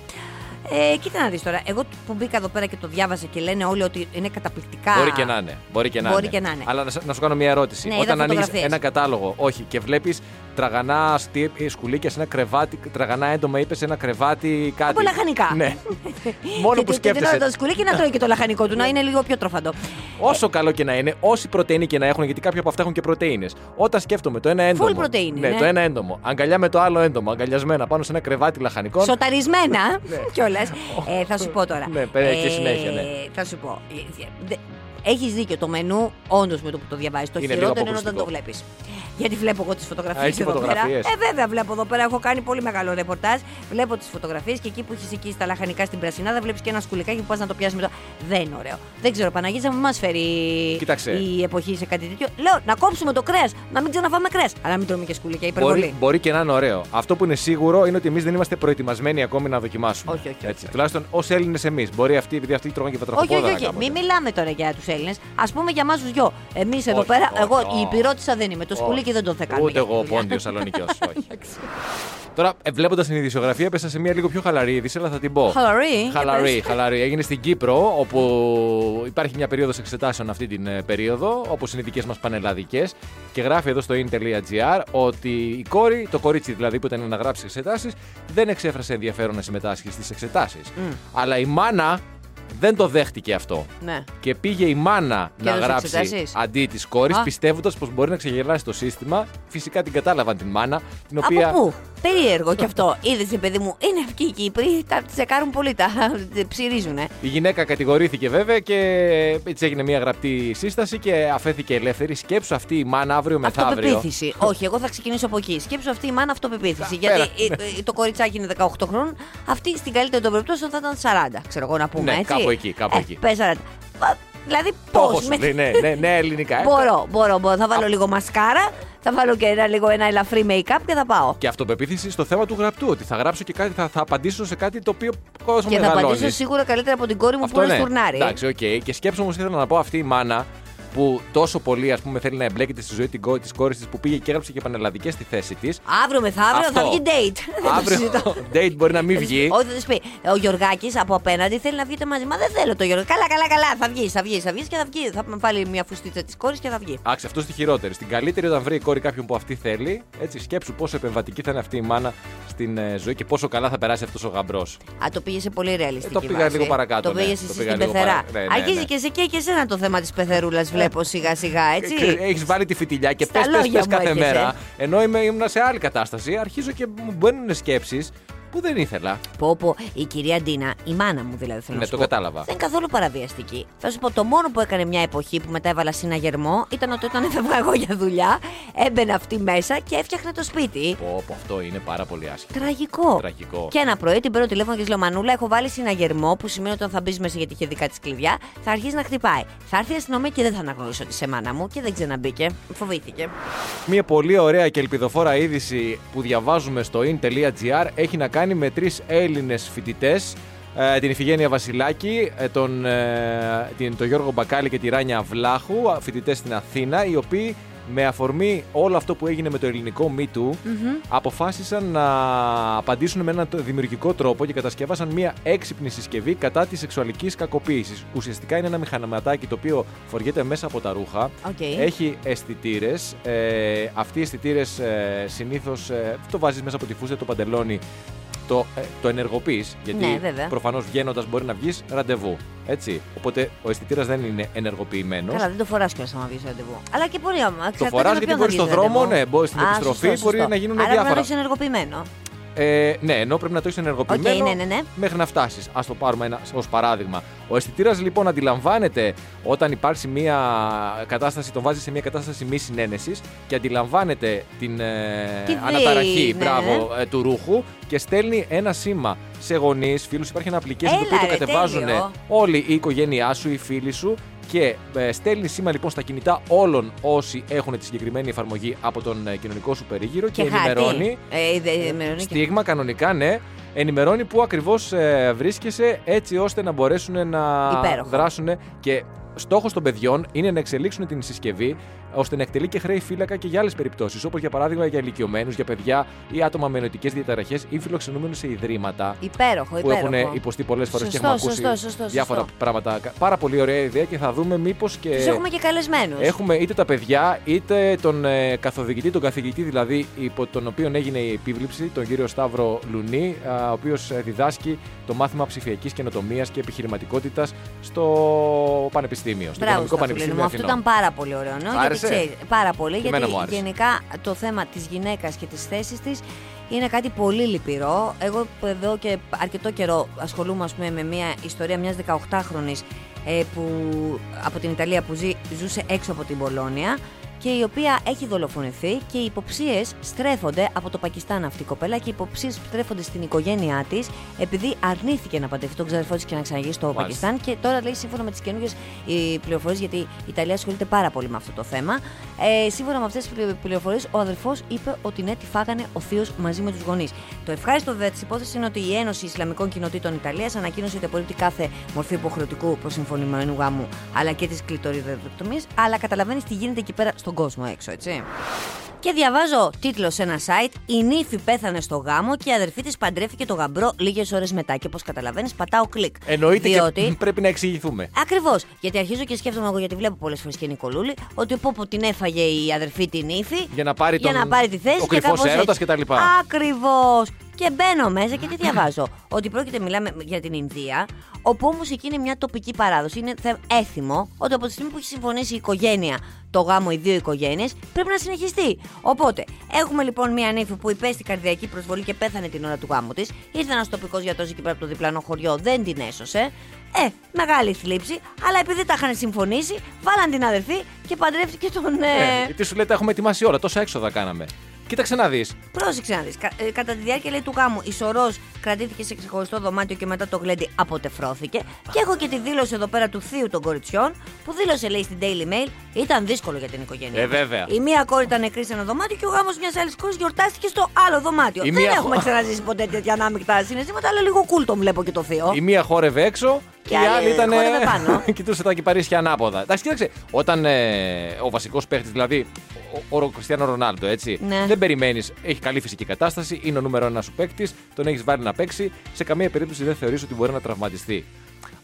Ε, κοίτα να δεις τώρα. Εγώ που μπήκα εδώ πέρα και το διάβασα και λένε όλοι ότι είναι καταπληκτικά. Μπορεί και να είναι. Μπορεί και να, Μπορεί είναι. και να είναι. Αλλά να, σ- να σου κάνω μια ερώτηση. Ναι, είδα Όταν ανοίγεις φωτογραφίες. ένα κατάλογο, όχι, και βλέπεις τραγανά στί- ε, σκουλίκια σε ένα κρεβάτι, τραγανά έντομα, είπε σε ένα κρεβάτι κάτι. Από λαχανικά. Ναι. Μόνο Και που την- την ώρα σκέφτεσαι. Το σκουλίκι να τρώει και το λαχανικό του, να είναι λίγο πιο τροφαντό. Όσο καλό και να είναι, όση πρωτενη και να έχουν, γιατί κάποια από αυτά έχουν και πρωτενε. Όταν σκέφτομαι το ένα έντομο. πρωτεΐνη, ναι, ναι. το ένα έντομο. Αγκαλιά με το άλλο έντομο, αγκαλιασμένα πάνω σε ένα κρεβάτι λαχανικών. Σοταρισμένα κιόλας. Ε, θα σου πω τώρα. Ναι, παι- και συνέχεια, ναι. Θα σου πω. Έχεις δίκιο. Το μενού, όντως με το που το διαβάζεις, το Είναι λίγο χειρότερο είναι όταν το αποκρουστικό. βλέπεις. Γιατί βλέπω εγώ τις φωτογραφίες Α, έχει εδώ φωτογραφίες. πέρα. Ε, βέβαια, βλέπω εδώ πέρα. Έχω κάνει πολύ μεγάλο ρεπορτάζ. Βλέπω τις φωτογραφίες και εκεί που έχεις εκεί στα λαχανικά στην Πρασινάδα, βλέπεις και ένα σκουλικάκι που πας να το πιάσεις με το. Δεν είναι ωραίο. Δεν ξέρω, Παναγίτσα μου μας φέρει Κοίταξε. η εποχή σε κάτι τέτοιο. Λέω να κόψουμε το κρέας, να μην ξαναφάμε κρέας. Αλλά να μην τρώμε και σκουλικιά, υπερβολή. Μπορεί, μπορεί και να είναι ωραίο. Αυτό που είναι σίγουρο είναι ότι εμείς δεν είμαστε προετοιμασμένοι ακόμη να δοκιμάσουμε. Όχι, όχι, όχι, Έτσι. όχι. Τουλάχιστον ως Έλληνες εμείς. Μπορεί αυτοί, επειδή αυτοί τρώγαν και Όχι, βατραχοπόδαρα. όχι, όχι. κάποτε. Μην μιλάμε τώρα για τους Έλληνες. Α πούμε για εμάς τους δυο. Εμείς εδώ Όχι, πέρα, όχι, εγώ όχι. η υπηρώτησα δεν είμαι. Το σκουλίκι δεν τον θα κάνουμε. Ούτε για εγώ δουλειά. πόντιος Σαλονικιός. όχι. Τώρα, ε, βλέποντας την ειδησιογραφία, πέσα σε μια λίγο πιο χαλαρή είδηση, αλλά θα την πω. Χαλαρή, για Χαλαρή, πες. χαλαρή. Έγινε στην Κύπρο, όπου υπάρχει μια περίοδος εξετάσεων αυτή την ε, περίοδο, όπω είναι οι δικές μας πανελλαδικές. Και γράφει εδώ στο in.gr ότι η κόρη, το κορίτσι δηλαδή που ήταν να γράψει εξετάσεις, δεν εξέφρασε ενδιαφέρον να συμμετάσχει στις εξετάσεις. Αλλά η μάνα δεν το δέχτηκε αυτό. Ναι. Και πήγε η μάνα Και να έδωσε γράψει εξετάσεις; αντί της κόρης, Α. πιστεύοντας πως μπορεί να ξεγελάσει το σύστημα. Φυσικά την κατάλαβαν την μάνα, την οποία. Από πού; Περίεργο κι αυτό. Είδες, παιδί μου, είναι αυτοί οι Κύπροι, τα τσεκάρουν πολύ, τα ψυρίζουνε. Η γυναίκα κατηγορήθηκε βέβαια και έτσι έγινε μια γραπτή σύσταση και αφέθηκε ελεύθερη. Σκέψου αυτή η μάνα αύριο μεθαύριο. Αυτοπεποίθηση. Όχι, εγώ θα ξεκινήσω από εκεί. Σκέψου αυτή η μάνα αυτοπεποίθηση. Α, Γιατί πέρα. ε, ε, το κοριτσάκι είναι 18 χρόνων, αυτή στην καλύτερη των περιπτώσεων θα ήταν 40, ξέρω εγώ να πούμε Ναι, έτσι. κάπου εκεί, κάπου Ε, εκεί. πες 40. Πα- Δηλαδή Το πώς. έχω σου δει, ναι, ναι, ναι, ελληνικά. ε. Μπορώ, μπορώ, μπορώ. Θα βάλω λίγο μασκάρα, θα βάλω και ένα, λίγο ένα ελαφρύ make-up και θα πάω. Και αυτοπεποίθηση στο θέμα του γραπτού. Ότι θα γράψω και κάτι, θα, θα απαντήσω σε κάτι το οποίο κόσμο Και θα μεγαλώνει. απαντήσω σίγουρα καλύτερα από την κόρη μου Αυτό που είναι ναι. στουρνάρι. Εντάξει, οκ. Και σκέψω όμως ήθελα να πω αυτή η μάνα που τόσο πολύ ας πούμε, θέλει να εμπλέκεται στη ζωή της κόρης της που πήγε και έγραψε και πανελλαδικές στη θέση της. Αύριο μεθαύριο θα Αυτό. βγει date. Δεν το Αύριο συζητώ. date μπορεί να μην βγει. Όχι, θα τη πει. Ο Γιωργάκης από απέναντι θέλει να βγείτε μαζί. Μα δεν θέλω το Γιώργο. Καλά, καλά, καλά. Θα βγεις, θα βγεις, θα βγεις και θα βγει. Θα βάλει μια φουστίτσα της κόρης και θα βγει. Άξι, αυτό στη χειρότερη. Στην καλύτερη, όταν βρει η κόρη κάποιον που αυτή θέλει, έτσι σκέψου πόσο επεμβατική θα είναι αυτή η μάνα στην ε, ζωή και πόσο καλά θα περάσει αυτός ο γαμπρός. Α, το πήγε σε πολύ ρεαλιστική Ε, το πήγα βάση. λίγο παρακάτω, Το ναι. πήγε Το εσύ πήγα στην λίγο πεθερά. παρα- ναι, ναι, Αρχίζει ναι. και σε και, και εσένα το θέμα της πεθερούλας, βλέπω σιγά σιγά, έτσι. Έχεις βάλει τη φιτιλιά και Στα πες, πες, λόγια πες μου κάθε έχεις, μέρα. ε. Ενώ είμαι, ήμουν σε άλλη κατάσταση, αρχίζω και μου μπαίνουν σκέψεις που δεν ήθελα. Πω, πω, η κυρία Ντίνα, η μάνα μου δηλαδή θέλω Ναι, να σου το πω, κατάλαβα. Δεν είναι καθόλου παραβιαστική. Θα σου πω, το μόνο που έκανε μια εποχή που μετά έβαλα συναγερμό ήταν ότι όταν έφευγα εγώ για δουλειά, έμπαινε αυτή μέσα και έφτιαχνε το σπίτι. Πω, πω, αυτό είναι πάρα πολύ άσχημο. Τραγικό. Τραγικό. Και ένα πρωί την παίρνω τηλέφωνο και της λέω Μανούλα, έχω βάλει συναγερμό που σημαίνει ότι όταν θα μπεις μέσα γιατί είχε δικά της κλειδιά, θα αρχίσει να χτυπάει. Θα έρθει η αστυνομία και δεν θα αναγνωρίσω ότι σε μάνα μου και δεν ξαναμπήκε. Φοβήθηκε. Μια πολύ ωραία και ελπιδοφόρα είδηση που διαβάζουμε στο in.gr έχει να κάνει με τρεις Έλληνες φοιτητές. την Ιφιγένεια Βασιλάκη, ε, τον, ε, την, τον Γιώργο Μπακάλη και τη Ράνια Βλάχου, φοιτητές στην Αθήνα, οι οποίοι με αφορμή όλο αυτό που έγινε με το ελληνικό Me Too, αποφάσισαν να απαντήσουν με έναν δημιουργικό τρόπο και κατασκεύασαν μια έξυπνη συσκευή κατά της σεξουαλικής κακοποίησης. Ουσιαστικά είναι ένα μηχανηματάκι το οποίο φοριέται μέσα από τα ρούχα. Οκ. Έχει αισθητήρες. Ε, αυτοί οι αισθητήρες ε, συνήθως το βάζεις μέσα από τη φούστα το παντελόνι. Το, ε, το ενεργοποιείς, γιατί Ναι, βέβαια. προφανώς βγαίνοντας μπορεί να βγεις ραντεβού. Έτσι. Οπότε ο αισθητήρας δεν είναι ενεργοποιημένος. Καλά, δεν το φοράς κιόλας άμα βγεις ραντεβού. Αλλά και μπορεί άμα. Το φοράς γιατί μπορείς στον δρόμο, ναι, μπορεί στην επιστροφή, μπορεί να γίνουν Άρα διάφορα. Άρα πρέπει να το έχει ενεργοποιημένο. Ε, ναι, ενώ πρέπει να το έχεις ενεργοποιημένο Οκ, ναι, ναι, ναι. μέχρι να φτάσεις. Ας το πάρουμε ως παράδειγμα. Ο αισθητήρας λοιπόν αντιλαμβάνεται όταν υπάρξει μια κατάσταση, τον βάζει σε μια κατάσταση μη συναίνεσης και αντιλαμβάνεται την ε, Τη δει, αναταραχή ναι, μπράβο, ε, του ρούχου και στέλνει ένα σήμα σε γονείς, φίλους. Υπάρχει ένα application Έλα, το οποίο το ρε, κατεβάζουν τέλειο. όλη η οικογένειά σου, οι φίλοι σου και ε, στέλνει σήμα λοιπόν στα κινητά όλων όσοι έχουν τη συγκεκριμένη εφαρμογή από τον ε, κοινωνικό σου περίγυρο και, χάρτη. ενημερώνει Ε, δε- ενημερώνει και- Στίγμα κανονικά, ναι. Ενημερώνει που ακριβώς βρίσκεσαι έτσι ώστε να μπορέσουν να Υπέροχο. δράσουν και στόχος των παιδιών είναι να εξελίξουν την συσκευή ώστε να εκτελεί και χρέη φύλακα και για άλλες περιπτώσεις, όπως για παράδειγμα για ηλικιωμένους, για παιδιά ή άτομα με νοητικέ διαταραχές ή φιλοξενούμενους σε ιδρύματα Υπέροχο, που υπέροχο. έχουν υποστεί πολλές φορές και Σωστό, έχουμε ακούσει σωστό, σωστό, διάφορα σωστό. πράγματα. Πάρα πολύ ωραία ιδέα και θα δούμε μήπως και. Τους έχουμε και καλεσμένους. Έχουμε είτε τα παιδιά, είτε τον ε, καθοδηγητή, τον καθηγητή δηλαδή υπό τον οποίο έγινε η επίβληψη, τον κύριο Σταύρο Λουνί, α, ο οποίος διδάσκει το μάθημα ψηφιακής καινοτομίας και επιχειρηματικότητας στο Πανεπιστήμιο. Στο Μπράβο, Οικονομικό Σταυρούλη Πανεπιστήμιο μου. Αυτό Αθηνών. ήταν πάρα πολύ ωραίο. Ναι, γιατί άρεσε; ξέρεις, πάρα πολύ. Και εμένα μου γιατί άρεσε. γενικά το θέμα της γυναίκας και της θέσης της είναι κάτι πολύ λυπηρό. Εγώ που εδώ και αρκετό καιρό ασχολούμαι ας πούμε, με μια ιστορία μιας 18χρονη ε, που, από την Ιταλία που ζει, ζούσε έξω από την Πολώνια και η οποία έχει δολοφονηθεί και οι υποψίες στρέφονται από το Πακιστάν αυτή η κοπέλα και οι υποψίες στρέφονται στην οικογένειά της επειδή αρνήθηκε να παντρευτεί τον ξαδερφό της και να ξαναγεί στο Μάλιστα. Πακιστάν και τώρα λέει σύμφωνα με τις καινούργιες πληροφορίες, γιατί η Ιταλία ασχολείται πάρα πολύ με αυτό το θέμα. Ε, σύμφωνα με αυτές τις πληροφορίες, ο αδερφός είπε ότι ναι, τη φάγανε ο θείος μαζί με τους γονείς. Το ευχάριστο βέβαια τη υπόθεση είναι ότι η Ένωση Ισλαμικών Κοινοτήτων Ιταλίας ανακοίνωσε ότι απορρίπτει κάθε μορφή υποχρεωτικού προσυμφωνημένου γάμου αλλά και της κλειτοριδεκτομία. Αλλά καταλαβαίνεις τι γίνεται εκεί πέρα στον κόσμο έξω, έτσι. Και διαβάζω τίτλο σε ένα site: Η νύφη πέθανε στο γάμο και η αδερφή της παντρεύτηκε το γαμπρό λίγες ώρες μετά. Και όπως καταλαβαίνεις, πατάω κλικ. Εννοείται Διότι και πρέπει να εξηγηθούμε. Ακριβώς. Γιατί αρχίζω και σκέφτομαι εγώ, γιατί βλέπω πολλές φορές και Νικολούλη, ότι πω πω την έφαγε η αδερφή την ύφη. Για να πάρει για τον- να πάρει τη θέση ο και κρυφός κάπως έρωτας έτσι. κτλ. Ακριβώς. Και μπαίνω μέσα και τι διαβάζω. ότι πρόκειται, μιλάμε για την Ινδία, όπου όμως εκεί είναι μια τοπική παράδοση. Είναι θε- έθιμο ότι από τη στιγμή που έχει συμφωνήσει η οικογένεια, το γάμο, οι δύο οικογένειες, πρέπει να συνεχιστεί. Οπότε, έχουμε λοιπόν μια νύφη που υπέστη καρδιακή προσβολή και πέθανε την ώρα του γάμου της. Ήρθε ένας τοπικός γιατρός εκεί πέρα από το διπλανό χωριό, δεν την έσωσε. Ε, μεγάλη θλίψη, αλλά επειδή τα είχαν συμφωνήσει, βάλαν την αδερφή και παντρεύτηκε τον. Ε, Ε, γιατί σου λέει τα έχουμε ετοιμάσει όλα, τόσα έξοδα κάναμε. Κοίταξε να δεις. Πρόσεξε να δεις. κατά τη διάρκεια λέει, του γάμου, η σωρός κρατήθηκε σε ξεχωριστό δωμάτιο και μετά το γλέντι αποτεφρώθηκε. Και έχω και τη δήλωση εδώ πέρα του θείου των κοριτσιών, που δήλωσε, λέει, στην Daily Mail, ήταν δύσκολο για την οικογένεια. Ε, μας. βέβαια. Η μία κόρη ήταν νεκρή σε ένα δωμάτιο και ο γάμος μιας άλλης κόρης γιορτάστηκε στο άλλο δωμάτιο. Η Δεν μία έχουμε χω- ξαναζήσει ποτέ τέτοια ανάμεικτα συναισθήματα, αλλά λίγο cool τον βλέπω και το θείο. Η μία χόρευε έξω και, Και η άλλη άλλη ήταν. χόρευε πάνω. Κοιτούσε τα κυπαρίσια ανάποδα. Εντάξει, κοίταξε. Όταν ε, ο βασικός παίχτης, δηλαδή ο, ο Κριστιανό Ρονάλντο, έτσι. Ναι. Δεν περιμένεις, έχει καλή φυσική κατάσταση, είναι ο νούμερο ένα σου παίκτης, τον έχεις βάλει να παίξει. Σε καμία περίπτωση δεν θεωρείς ότι μπορεί να τραυματιστεί.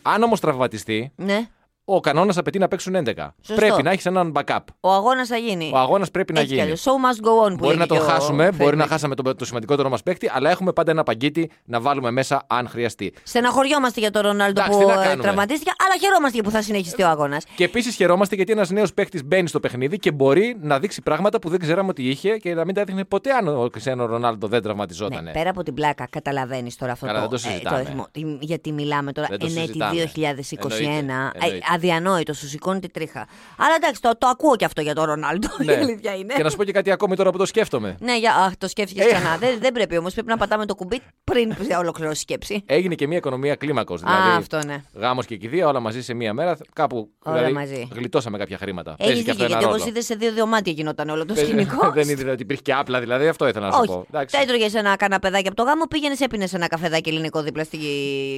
Αν όμως τραυματιστεί, Ναι. Ο κανόνας απαιτεί να παίξουν 11. Σωστό. Πρέπει να έχεις έναν backup. Ο αγώνας θα γίνει. Ο αγώνας πρέπει να Έτσι κι γίνει. αλλιώς. Show must go on που Μπορεί να λέγει τον και ο χάσουμε, μπορεί Φέρμιτ. να χάσαμε το, το σημαντικότερο μας παίκτη, αλλά έχουμε πάντα ένα παγκίτι να βάλουμε μέσα αν χρειαστεί. Στεναχωριόμαστε για τον Ρονάλντο Εντάξει, που τι να ε, κάνουμε. τραυματίστηκε, αλλά χαιρόμαστε και που θα συνεχιστεί ο αγώνας. Και επίσης χαιρόμαστε γιατί ένας νέος παίκτης μπαίνει στο παιχνίδι και μπορεί να δείξει πράγματα που δεν ξέραμε ότι είχε και να μην τα έδειχνε ποτέ αν ο Κριστιανό Ρονάλντο δεν τραυματιζόταν. Ναι, πέρα από την πλάκα, καταλαβαίνεις τώρα αυτό Καλά, το, δεν το ε, συζητάμε. αριθμό. Τι- γιατί μιλάμε τώρα Δεν το ενέτη συζητάμε. 2021. Εννοείται, ε, εννοείται. αδιανόητο, σου σηκώνει τη τρίχα. Αλλά εντάξει, το, το ακούω και αυτό για τον Ρονάλντο. Ναι. Η αλήθεια είναι. Και να σου πω και κάτι ακόμη τώρα που το σκέφτομαι. Ναι, για, αχ, το σκέφτηκες Ε. ξανά. δεν, δεν πρέπει όμως. Πρέπει να πατάμε το κουμπί πριν ολοκληρώσει η σκέψη. Έγινε και μια οικονομία κλίμακος. Δηλαδή, Α, αυτό ναι. Γάμος και κηδεία, όλα μαζί σε μία μέρα. Κάπου Όλα δηλαδή, μαζί. γλιτώσαμε κάποια χρήματα. Έχεις Παίζει και δίκιο, αυτό ένα γιατί ρόλο. όπω είδες σε δύο δωμάτια γινόταν όλο το Δεν- σκηνικό. δεν είδε ότι υπήρχε και άπλα, δηλαδή αυτό ήθελα να σου Όχι. πω. Εντάξει. Τα έτρωγες ένα καναπεδάκι από το γάμο, πήγαινες, έπινες ένα καφεδάκι ελληνικό δίπλα στην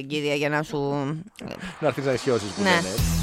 κηδεία για να σου. Να έρθεις να ισιώσεις που Ναι. λένε.